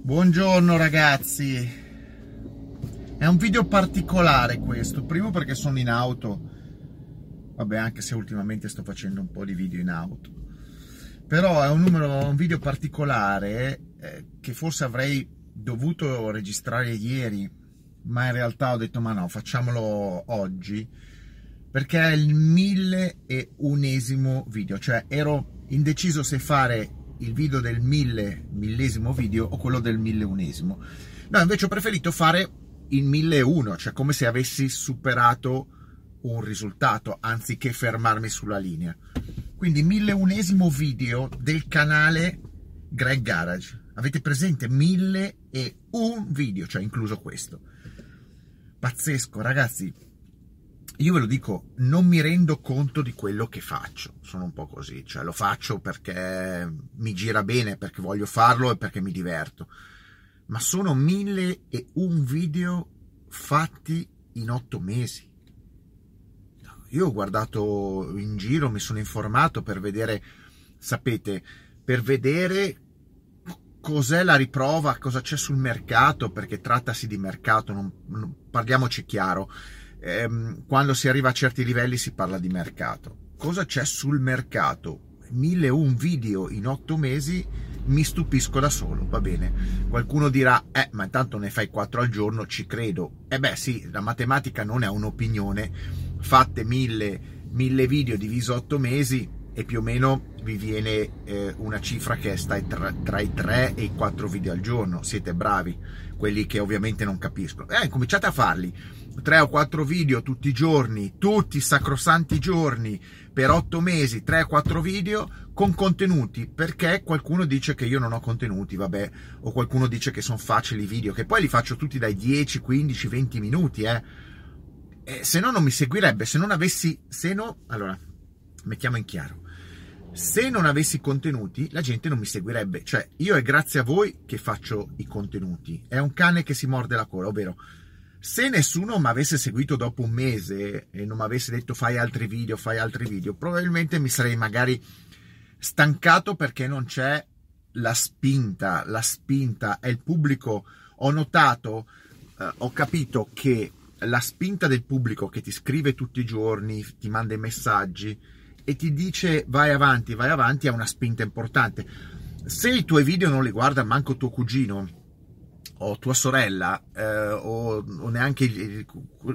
Buongiorno ragazzi, è un video particolare questo, primo perché sono in auto, vabbè anche se ultimamente sto facendo un po' di video in auto, però è un, numero, un video particolare eh, che forse avrei dovuto registrare ieri, ma in realtà ho detto ma no, facciamolo oggi, perché è il mille e unesimo video, cioè ero indeciso se fare il video del mille, millesimo video o quello del milleunesimo. No, invece ho preferito fare il 1001, cioè come se avessi superato un risultato anziché fermarmi sulla linea. Quindi milleunesimo video del canale Greg Garage. Avete presente? Mille e un video, cioè incluso questo. Pazzesco, ragazzi io ve lo dico, non mi rendo conto di quello che faccio, sono un po' così, cioè lo faccio perché mi gira bene, perché voglio farlo e perché mi diverto, ma sono mille e un video fatti in otto mesi. Io ho guardato in giro, mi sono informato per vedere, sapete, per vedere cos'è la riprova, cosa c'è sul mercato, perché trattasi di mercato, non, non, parliamoci chiaro ehm, quando si arriva a certi livelli si parla di mercato. Cosa c'è sul mercato? 1001 video in 8 mesi mi stupisco da solo, va bene. Qualcuno dirà, eh, ma intanto ne fai 4 al giorno, ci credo. E eh beh, sì, la matematica non è un'opinione. Fate 1000, 1000 video diviso 8 mesi e più o meno vi viene eh, una cifra che sta tra, tra, i 3 e i 4 video al giorno. Siete bravi, quelli che ovviamente non capiscono. Eh, cominciate a farli 3 o 4 video tutti i giorni, tutti i sacrosanti giorni, per 8 mesi, 3 o 4 video con contenuti, perché qualcuno dice che io non ho contenuti, vabbè, o qualcuno dice che sono facili i video, che poi li faccio tutti dai 10, 15, 20 minuti, eh. eh se no non mi seguirebbe, se non avessi, se no, allora, mettiamo in chiaro, se non avessi contenuti la gente non mi seguirebbe, cioè io è grazie a voi che faccio i contenuti, è un cane che si morde la cola, ovvero se nessuno mi avesse seguito dopo un mese e non mi avesse detto fai altri video, fai altri video, probabilmente mi sarei magari stancato perché non c'è la spinta, la spinta è il pubblico. Ho notato, eh, ho capito che la spinta del pubblico che ti scrive tutti i giorni, ti manda i messaggi e ti dice vai avanti, vai avanti, è una spinta importante. Se i tuoi video non li guarda manco tuo cugino, o tua sorella eh, o, o, neanche il, il,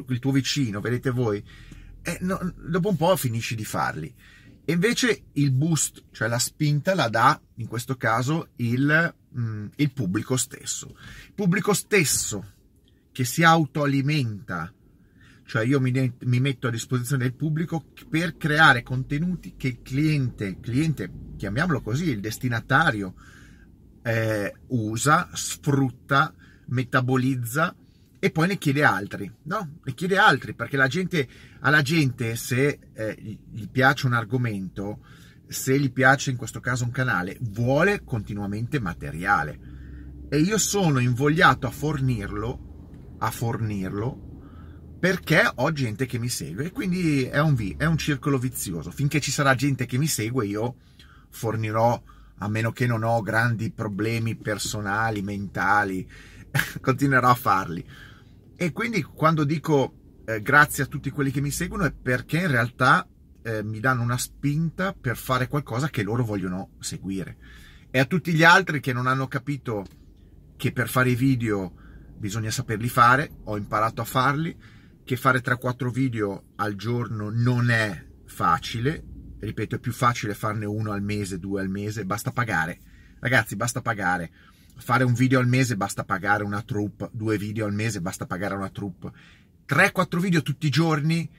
il, tuo vicino, vedete voi, eh, no, dopo un po' finisci di farli. E invece il boost, cioè la spinta, la dà in questo caso il, mm, il pubblico stesso. Il pubblico stesso che si autoalimenta, cioè io mi, mi, metto a disposizione del pubblico per creare contenuti che il cliente, cliente chiamiamolo così, il destinatario, eh, usa, sfrutta, metabolizza e poi ne chiede altri, no? Ne chiede altri perché la gente, alla gente se eh, gli piace un argomento, se gli piace in questo caso un canale, vuole continuamente materiale e io sono invogliato a fornirlo, a fornirlo perché ho gente che mi segue e quindi è un, è un circolo vizioso. Finché ci sarà gente che mi segue io fornirò a meno che non ho grandi problemi personali, mentali, continuerò a farli. E quindi quando dico eh, grazie a tutti quelli che mi seguono è perché in realtà eh, mi danno una spinta per fare qualcosa che loro vogliono seguire. E a tutti gli altri che non hanno capito che per fare i video bisogna saperli fare, ho imparato a farli, che fare 3-4 video al giorno non è facile, ripeto, è più facile farne uno al mese, due al mese, basta pagare. Ragazzi, basta pagare. Fare un video al mese basta pagare una troupe, due video al mese basta pagare una troupe. 3-4 video tutti i giorni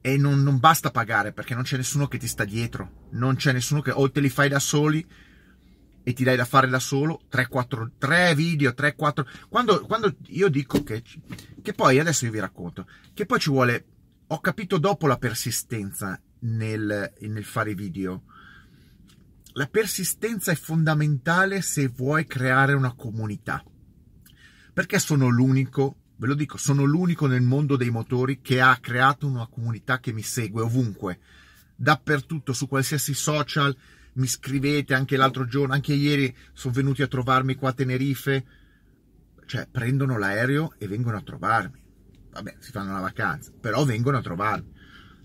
e non, non, basta pagare perché non c'è nessuno che ti sta dietro, non c'è nessuno che o te li fai da soli e ti dai da fare da solo 3-4 3 video, 3-4 quando, quando io dico che, che poi adesso io vi racconto che poi ci vuole ho capito dopo la persistenza nel, nel fare video. La persistenza è fondamentale se vuoi creare una comunità. Perché sono l'unico, ve lo dico, sono l'unico nel mondo dei motori che ha creato una comunità che mi segue ovunque, dappertutto, su qualsiasi social, mi scrivete anche l'altro giorno, anche ieri sono venuti a trovarmi qua a Tenerife, cioè prendono l'aereo e vengono a trovarmi. Vabbè, si fanno la vacanza, però vengono a trovarmi.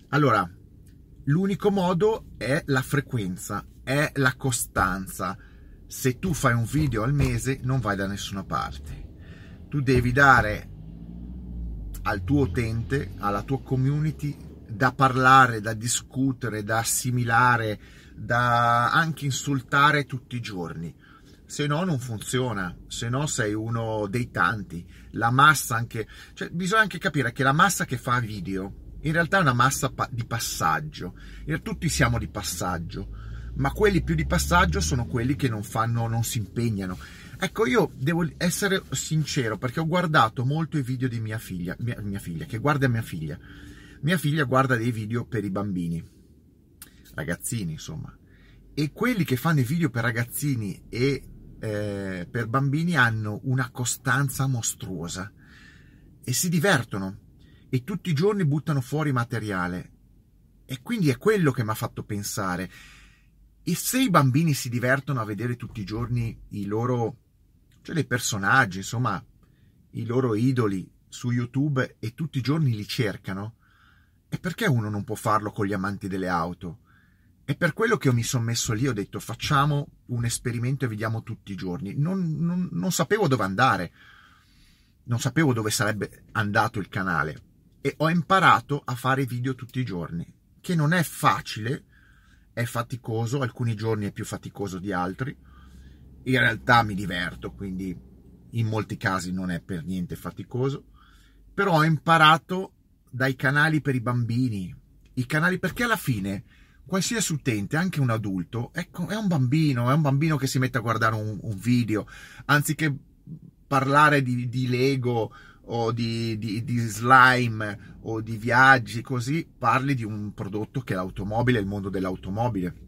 Allora, l'unico modo è la frequenza, è la costanza. Se tu fai un video al mese non vai da nessuna parte. Tu devi dare al tuo utente, alla tua community, da parlare, da discutere, da assimilare, da anche insultare tutti i giorni. Se no non funziona, se no sei uno dei tanti. La massa anche, cioè bisogna anche capire che la massa che fa video in realtà è una massa di passaggio. Tutti siamo di passaggio, ma quelli più di passaggio sono quelli che non fanno, non si impegnano. Ecco, io devo essere sincero perché ho guardato molto i video di mia figlia, mia, mia figlia, che guarda mia figlia. Mia figlia guarda dei video per i bambini, ragazzini insomma. E quelli che fanno i video per ragazzini e eh, per bambini hanno una costanza mostruosa e si divertono e tutti i giorni buttano fuori materiale. E quindi è quello che mi ha fatto pensare. E se i bambini si divertono a vedere tutti i giorni i loro, cioè dei personaggi, insomma, i loro idoli su YouTube e tutti i giorni li cercano, e perché uno non può farlo con gli amanti delle auto? È per quello che io mi sono messo lì, ho detto facciamo un esperimento e vediamo tutti i giorni. Non, non, non sapevo dove andare, non sapevo dove sarebbe andato il canale e ho imparato a fare video tutti i giorni, che non è facile, è faticoso, alcuni giorni è più faticoso di altri. In realtà mi diverto, quindi in molti casi non è per niente faticoso, però ho imparato dai canali per i bambini, i canali perché alla fine qualsiasi utente, anche un adulto, è un bambino, è un bambino che si mette a guardare un, un video, anziché parlare di, di Lego o di, di, di, slime o di viaggi, così parli di un prodotto che è l'automobile, il mondo dell'automobile.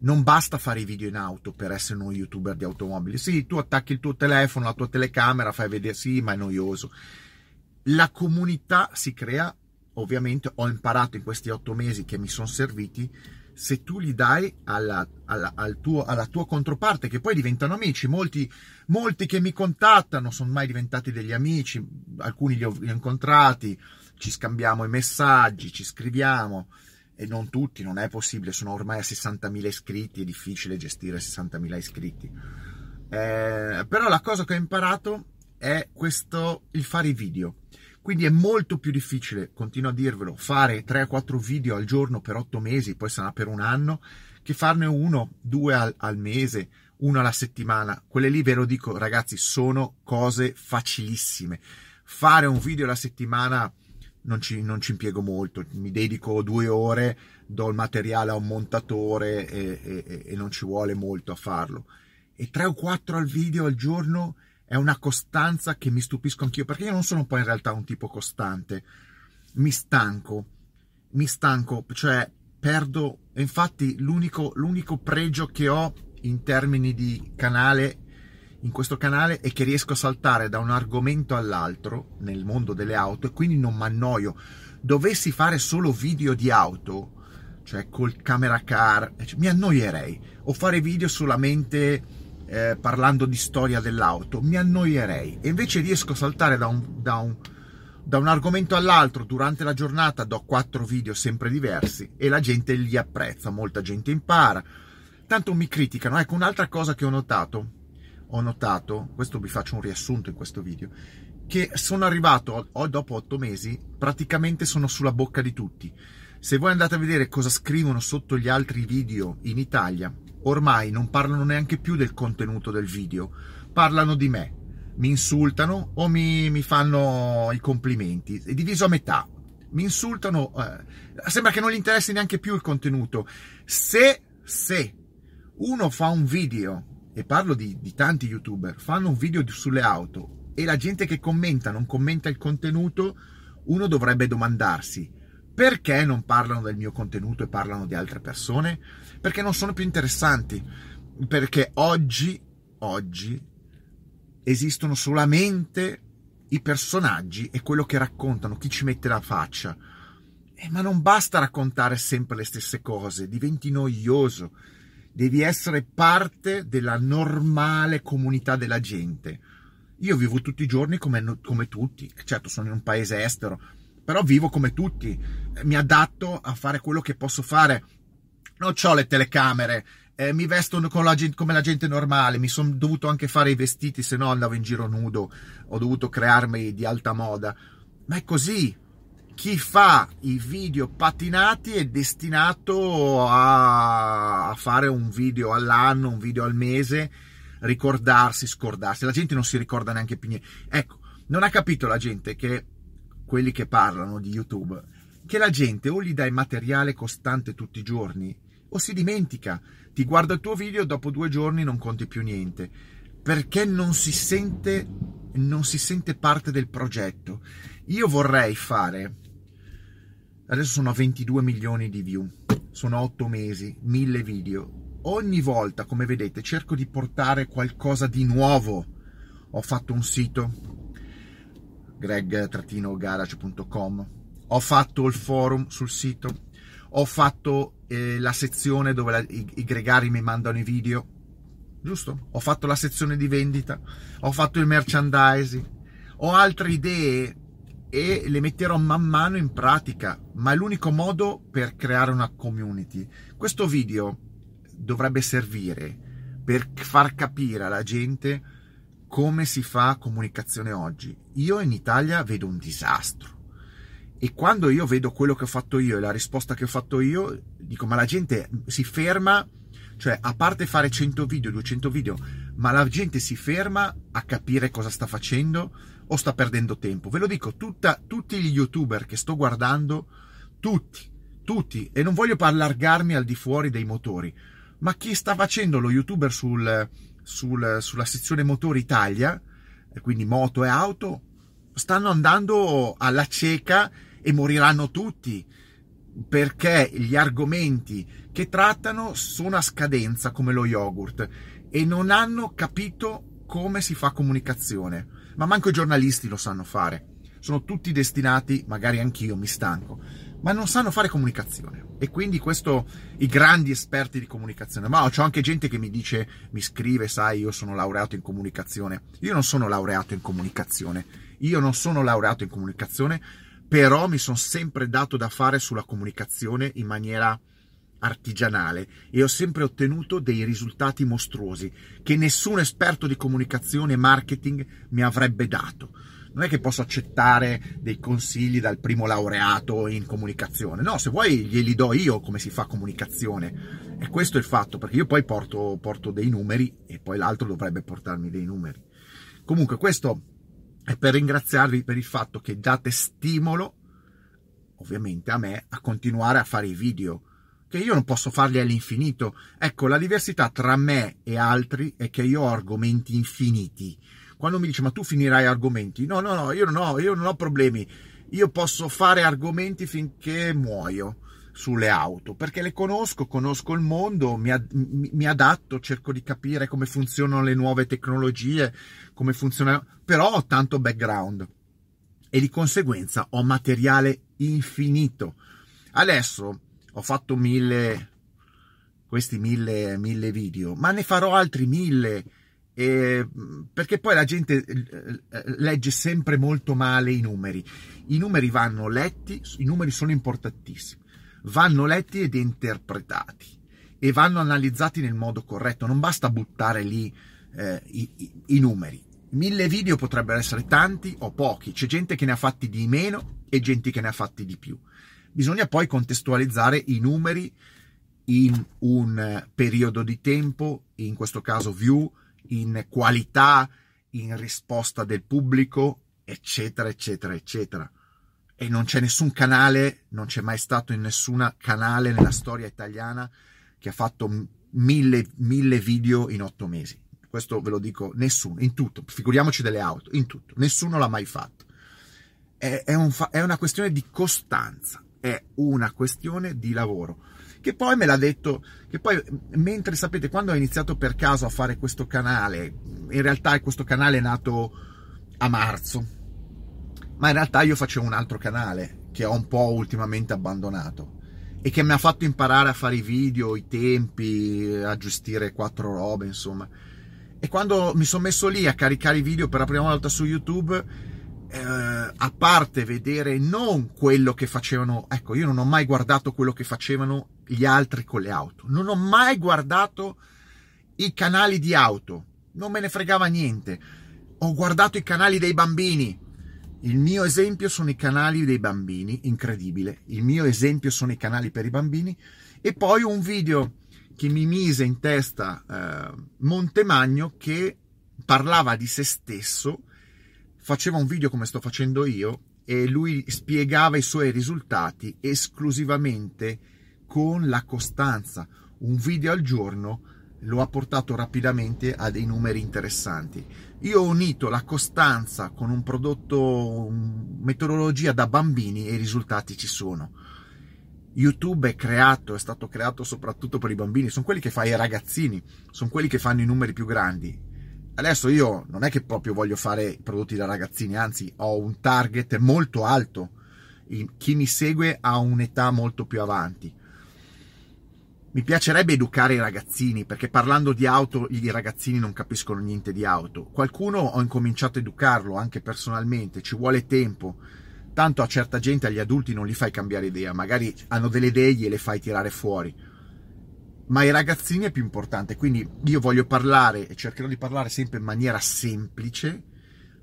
Non basta fare i video in auto per essere uno youtuber di automobili. Sì, tu attacchi il tuo telefono, la tua telecamera, fai vedere, sì, ma è noioso. La comunità si crea, ovviamente ho imparato in questi otto mesi che mi sono serviti, se tu li dai alla, alla, al tuo, alla tua controparte, che poi diventano amici. Molti, molti che mi contattano sono mai diventati degli amici, alcuni li ho, li ho incontrati, ci scambiamo i messaggi, ci scriviamo e non tutti, non è possibile, sono ormai a 60.000 iscritti, è difficile gestire 60.000 iscritti. Eh, però la cosa che ho imparato è questo, il fare i video. Quindi è molto più difficile, continuo a dirvelo, fare 3-4 video al giorno per 8 mesi, poi sarà per un anno, che farne uno, due al, al mese, uno alla settimana. Quelle lì ve lo dico, ragazzi, sono cose facilissime. Fare un video alla settimana non ci, non ci impiego molto, mi dedico due ore, do il materiale a un montatore e, e, e non ci vuole molto a farlo. E 3 o 4 al video al giorno è una costanza che mi stupisco anch'io, perché io non sono poi in realtà un tipo costante. Mi stanco, mi stanco, cioè perdo, infatti l'unico, l'unico pregio che ho in termini di canale, in questo canale, è che riesco a saltare da un argomento all'altro nel mondo delle auto e quindi non mi annoio. Dovessi fare solo video di auto, cioè col camera car, mi annoierei. O fare video solamente eh, parlando di storia dell'auto, mi annoierei. E invece riesco a saltare da un, da un, da un argomento all'altro durante la giornata, do quattro video sempre diversi e la gente li apprezza, molta gente impara. Tanto mi criticano. Ecco, un'altra cosa che ho notato, ho notato, questo vi faccio un riassunto in questo video, che sono arrivato, o dopo otto mesi, praticamente sono sulla bocca di tutti. Se voi andate a vedere cosa scrivono sotto gli altri video in Italia, ormai non parlano neanche più del contenuto del video, parlano di me, mi insultano o mi, mi fanno i complimenti, è diviso a metà, mi insultano, eh, sembra che non gli interessi neanche più il contenuto. Se, se uno fa un video, e parlo di, di tanti youtuber, fanno un video sulle auto e la gente che commenta non commenta il contenuto, uno dovrebbe domandarsi perché non parlano del mio contenuto e parlano di altre persone? Perché non sono più interessanti. Perché oggi, oggi, esistono solamente i personaggi e quello che raccontano, chi ci mette la faccia. Eh, ma non basta raccontare sempre le stesse cose, diventi noioso. Devi essere parte della normale comunità della gente. Io vivo tutti i giorni come, come tutti, certo sono in un paese estero, però vivo come tutti, mi adatto a fare quello che posso fare. Non ho le telecamere, eh, mi vesto la, come la gente normale, mi sono dovuto anche fare i vestiti, se no andavo in giro nudo, ho dovuto crearmi di alta moda. Ma è così, chi fa i video patinati è destinato a, fare un video all'anno, un video al mese, ricordarsi, scordarsi. La gente non si ricorda neanche più niente. Ecco, non ha capito la gente che quelli che parlano di YouTube, che la gente o gli dai materiale costante tutti i giorni o si dimentica. Ti guarda il tuo video, dopo due giorni non conti più niente. Perché non si sente, non si sente parte del progetto. Io vorrei fare Adesso sono a 22 milioni di view, sono 8 mesi, 1000 video. Ogni volta, come vedete, cerco di portare qualcosa di nuovo. Ho fatto un sito, greg-garage.com, ho fatto il forum sul sito, ho fatto eh, la sezione dove la, i, i gregari mi mandano i video, giusto? Ho fatto la sezione di vendita, ho fatto il merchandising, ho altre idee e le metterò man mano in pratica, ma è l'unico modo per creare una community. Questo video dovrebbe servire per far capire alla gente come si fa comunicazione oggi. Io in Italia vedo un disastro e quando io vedo quello che ho fatto io e la risposta che ho fatto io, dico ma la gente si ferma, cioè a parte fare 100 video, 200 video, ma la gente si ferma a capire cosa sta facendo o sta perdendo tempo. Ve lo dico, tutta, tutti gli youtuber che sto guardando, tutti, tutti, e non voglio allargarmi al di fuori dei motori, ma chi sta facendo lo youtuber sul, sul, sulla sezione motori Italia, quindi moto e auto, stanno andando alla cieca e moriranno tutti perché gli argomenti che trattano sono a scadenza come lo yogurt e non hanno capito come si fa comunicazione ma manco i giornalisti lo sanno fare. Sono tutti destinati, magari anch'io mi stanco, ma non sanno fare comunicazione. E quindi questo, i grandi esperti di comunicazione, ma c'è anche gente che mi dice, mi scrive, sai, io sono laureato in comunicazione. Io non sono laureato in comunicazione. Io non sono laureato in comunicazione, però mi sono sempre dato da fare sulla comunicazione in maniera artigianale e ho sempre ottenuto dei risultati mostruosi che nessun esperto di comunicazione e marketing mi avrebbe dato. Non è che posso accettare dei consigli dal primo laureato in comunicazione, no, se vuoi glieli do io come si fa comunicazione. E questo è il fatto, perché io poi porto, porto dei numeri e poi l'altro dovrebbe portarmi dei numeri. Comunque questo è per ringraziarvi per il fatto che date stimolo, ovviamente a me, a continuare a fare i video che io non posso farli all'infinito. Ecco, la diversità tra me e altri è che io ho argomenti infiniti. Quando mi dice ma tu finirai argomenti? No, no, no, io non ho, io non ho problemi. Io posso fare argomenti finché muoio sulle auto, perché le conosco, conosco il mondo, mi, ad, mi, adatto, cerco di capire come funzionano le nuove tecnologie, come funzionano, però ho tanto background e di conseguenza ho materiale infinito. Adesso ho fatto mille, questi mille, mille video, ma ne farò altri mille, eh, perché poi la gente eh, legge sempre molto male i numeri. I numeri vanno letti, i numeri sono importantissimi, vanno letti ed interpretati e vanno analizzati nel modo corretto, non basta buttare lì eh, i, i, i numeri. Mille video potrebbero essere tanti o pochi, c'è gente che ne ha fatti di meno e gente che ne ha fatti di più. Bisogna poi contestualizzare i numeri in un periodo di tempo, in questo caso view, in qualità, in risposta del pubblico, eccetera, eccetera, eccetera. E non c'è nessun canale, non c'è mai stato in nessun canale nella storia italiana che ha fatto mille, mille video in otto mesi. Questo ve lo dico, nessuno, in tutto, figuriamoci delle auto, in tutto, nessuno l'ha mai fatto. È, è, un, è una questione di costanza è una questione di lavoro. Che poi me l'ha detto, che poi mentre sapete, quando ho iniziato per caso a fare questo canale, in realtà questo canale è nato a marzo, ma in realtà io facevo un altro canale che ho un po' ultimamente abbandonato e che mi ha fatto imparare a fare i video, i tempi, a gestire quattro robe, insomma. E quando mi sono messo lì a caricare i video per la prima volta su YouTube, eh, a parte vedere non quello che facevano, ecco, io non ho mai guardato quello che facevano gli altri con le auto, non ho mai guardato i canali di auto, non me ne fregava niente. Ho guardato i canali dei bambini. Il mio esempio sono i canali dei bambini, incredibile. Il mio esempio sono i canali per i bambini. E poi un video che mi mise in testa eh, Montemagno che parlava di se stesso, faceva un video come sto facendo io e lui spiegava i suoi risultati esclusivamente con la costanza. Un video al giorno lo ha portato rapidamente a dei numeri interessanti. Io ho unito la costanza con un prodotto, metodologia da bambini e i risultati ci sono. YouTube è creato, è stato creato soprattutto per i bambini, sono quelli che fa i ragazzini, sono quelli che fanno i numeri più grandi. Adesso io non è che proprio voglio fare prodotti da ragazzini, anzi ho un target molto alto. Chi mi segue ha un'età molto più avanti mi piacerebbe educare i ragazzini, perché parlando di auto i ragazzini non capiscono niente di auto. Qualcuno ho incominciato a educarlo, anche personalmente, ci vuole tempo. Tanto a certa gente, agli adulti, non li fai cambiare idea, magari hanno delle idee e gliele fai tirare fuori. Ma ai ragazzini è più importante, quindi io voglio parlare e cercherò di parlare sempre in maniera semplice,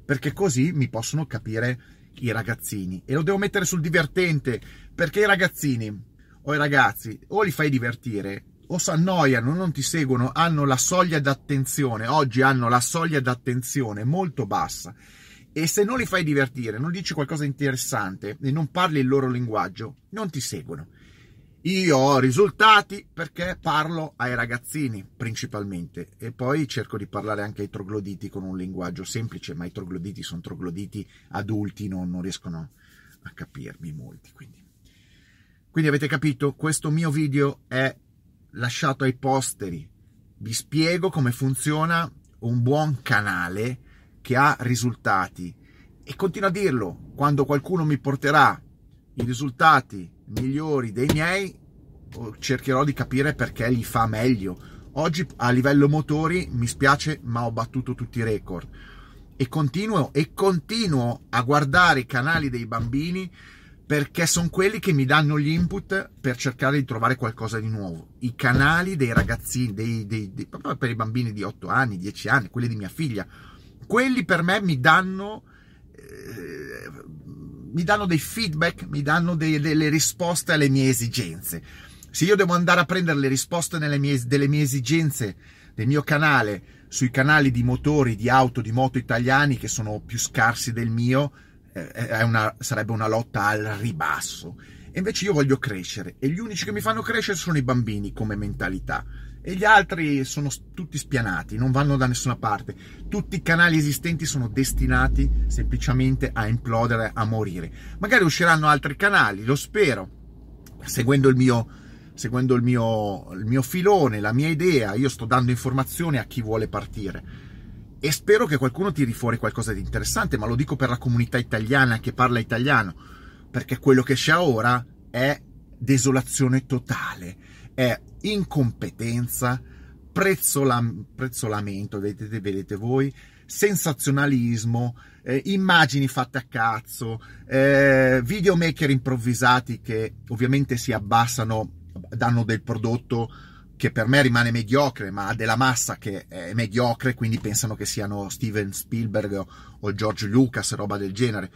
perché così mi possono capire i ragazzini. E lo devo mettere sul divertente, perché i ragazzini o i ragazzi o li fai divertire o si annoiano, non ti seguono, hanno la soglia d'attenzione, oggi hanno la soglia d'attenzione molto bassa e se non li fai divertire, non dici qualcosa di interessante e non parli il loro linguaggio, non ti seguono. Io ho risultati perché parlo ai ragazzini principalmente e poi cerco di parlare anche ai trogloditi con un linguaggio semplice, ma i trogloditi sono trogloditi adulti, non, non riescono a capirmi molti, quindi quindi avete capito, questo mio video è lasciato ai posteri. Vi spiego come funziona un buon canale che ha risultati. E continuo a dirlo, quando qualcuno mi porterà i risultati migliori dei miei, cercherò di capire perché li fa meglio. Oggi a livello motori mi spiace, ma ho battuto tutti i record. E continuo, e continuo a guardare i canali dei bambini perché sono quelli che mi danno gli input per cercare di trovare qualcosa di nuovo. I canali dei ragazzini, dei, dei, dei, proprio per i bambini di 8 anni, 10 anni, quelli di mia figlia, quelli per me mi danno, eh, mi danno dei feedback, mi danno delle risposte alle mie esigenze. Se io devo andare a prendere le risposte mie, delle mie esigenze del mio canale sui canali di motori, di auto, di moto italiani che sono più scarsi del mio, una, sarebbe una lotta al ribasso. E invece io voglio crescere e gli unici che mi fanno crescere sono i bambini come mentalità e gli altri sono tutti spianati, non vanno da nessuna parte. Tutti i canali esistenti sono destinati semplicemente a implodere, a morire. Magari usciranno altri canali, lo spero, seguendo il mio, seguendo il mio, il mio filone, la mia idea. Io sto dando informazioni a chi vuole partire e spero che qualcuno tiri fuori qualcosa di interessante, ma lo dico per la comunità italiana che parla italiano, perché quello che c'è ora è desolazione totale, è incompetenza, prezzolam- prezzolamento, vedete, vedete voi, sensazionalismo, eh, immagini fatte a cazzo, eh, videomaker improvvisati che ovviamente si abbassano, danno del prodotto che per me rimane mediocre, ma ha della massa che è mediocre, quindi pensano che siano Steven Spielberg o, o George Lucas, roba del genere.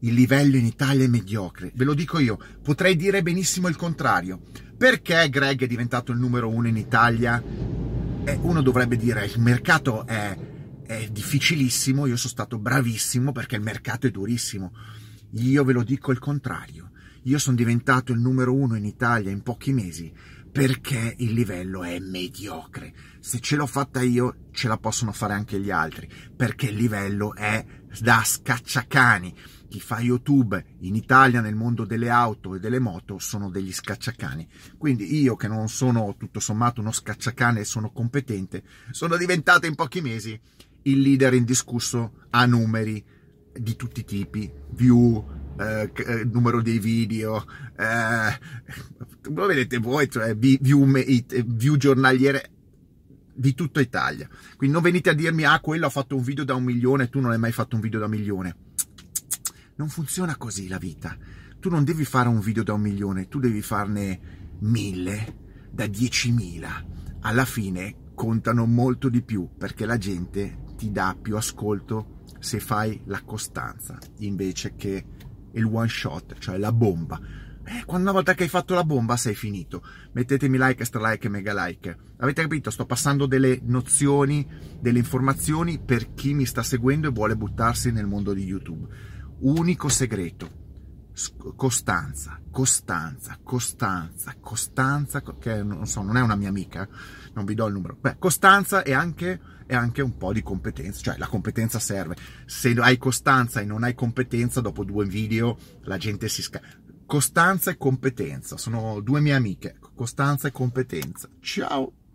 Il livello in Italia è mediocre, ve lo dico io, potrei dire benissimo il contrario. Perché Greg è diventato il numero uno in Italia? Eh, uno dovrebbe dire il mercato è, è difficilissimo, io sono stato bravissimo perché il mercato è durissimo. Io ve lo dico il contrario. Io sono diventato il numero uno in Italia in pochi mesi perché il livello è mediocre. Se ce l'ho fatta io, ce la possono fare anche gli altri, perché il livello è da scacciacani. Chi fa YouTube in Italia nel mondo delle auto e delle moto sono degli scacciacani. Quindi io che non sono tutto sommato uno scacciacane e sono competente, sono diventato in pochi mesi il leader indiscusso a numeri di tutti i tipi, view, eh, eh numero dei video, eh, lo vedete voi, cioè view, view giornaliere, di tutta Italia. Quindi non venite a dirmi, ah, quello ha fatto un video da un milione tu non hai mai fatto un video da un milione. Non funziona così la vita. Tu non devi fare un video da un milione, tu devi farne mille, da diecimila. Alla fine contano molto di più perché la gente ti dà più ascolto se fai la costanza invece che il one shot, cioè la bomba. Eh, quando una volta che hai fatto la bomba sei finito. Mettetemi like, extra like mega like. Avete capito? Sto passando delle nozioni, delle informazioni per chi mi sta seguendo e vuole buttarsi nel mondo di YouTube. Unico segreto. Costanza, costanza, costanza, costanza, che non so, non è una mia amica, non vi do il numero. Beh, costanza e anche, e anche un po' di competenza, cioè la competenza serve. Se hai costanza e non hai competenza, dopo due video la gente si scappa Costanza e competenza, sono due mie amiche, Costanza e competenza. Ciao!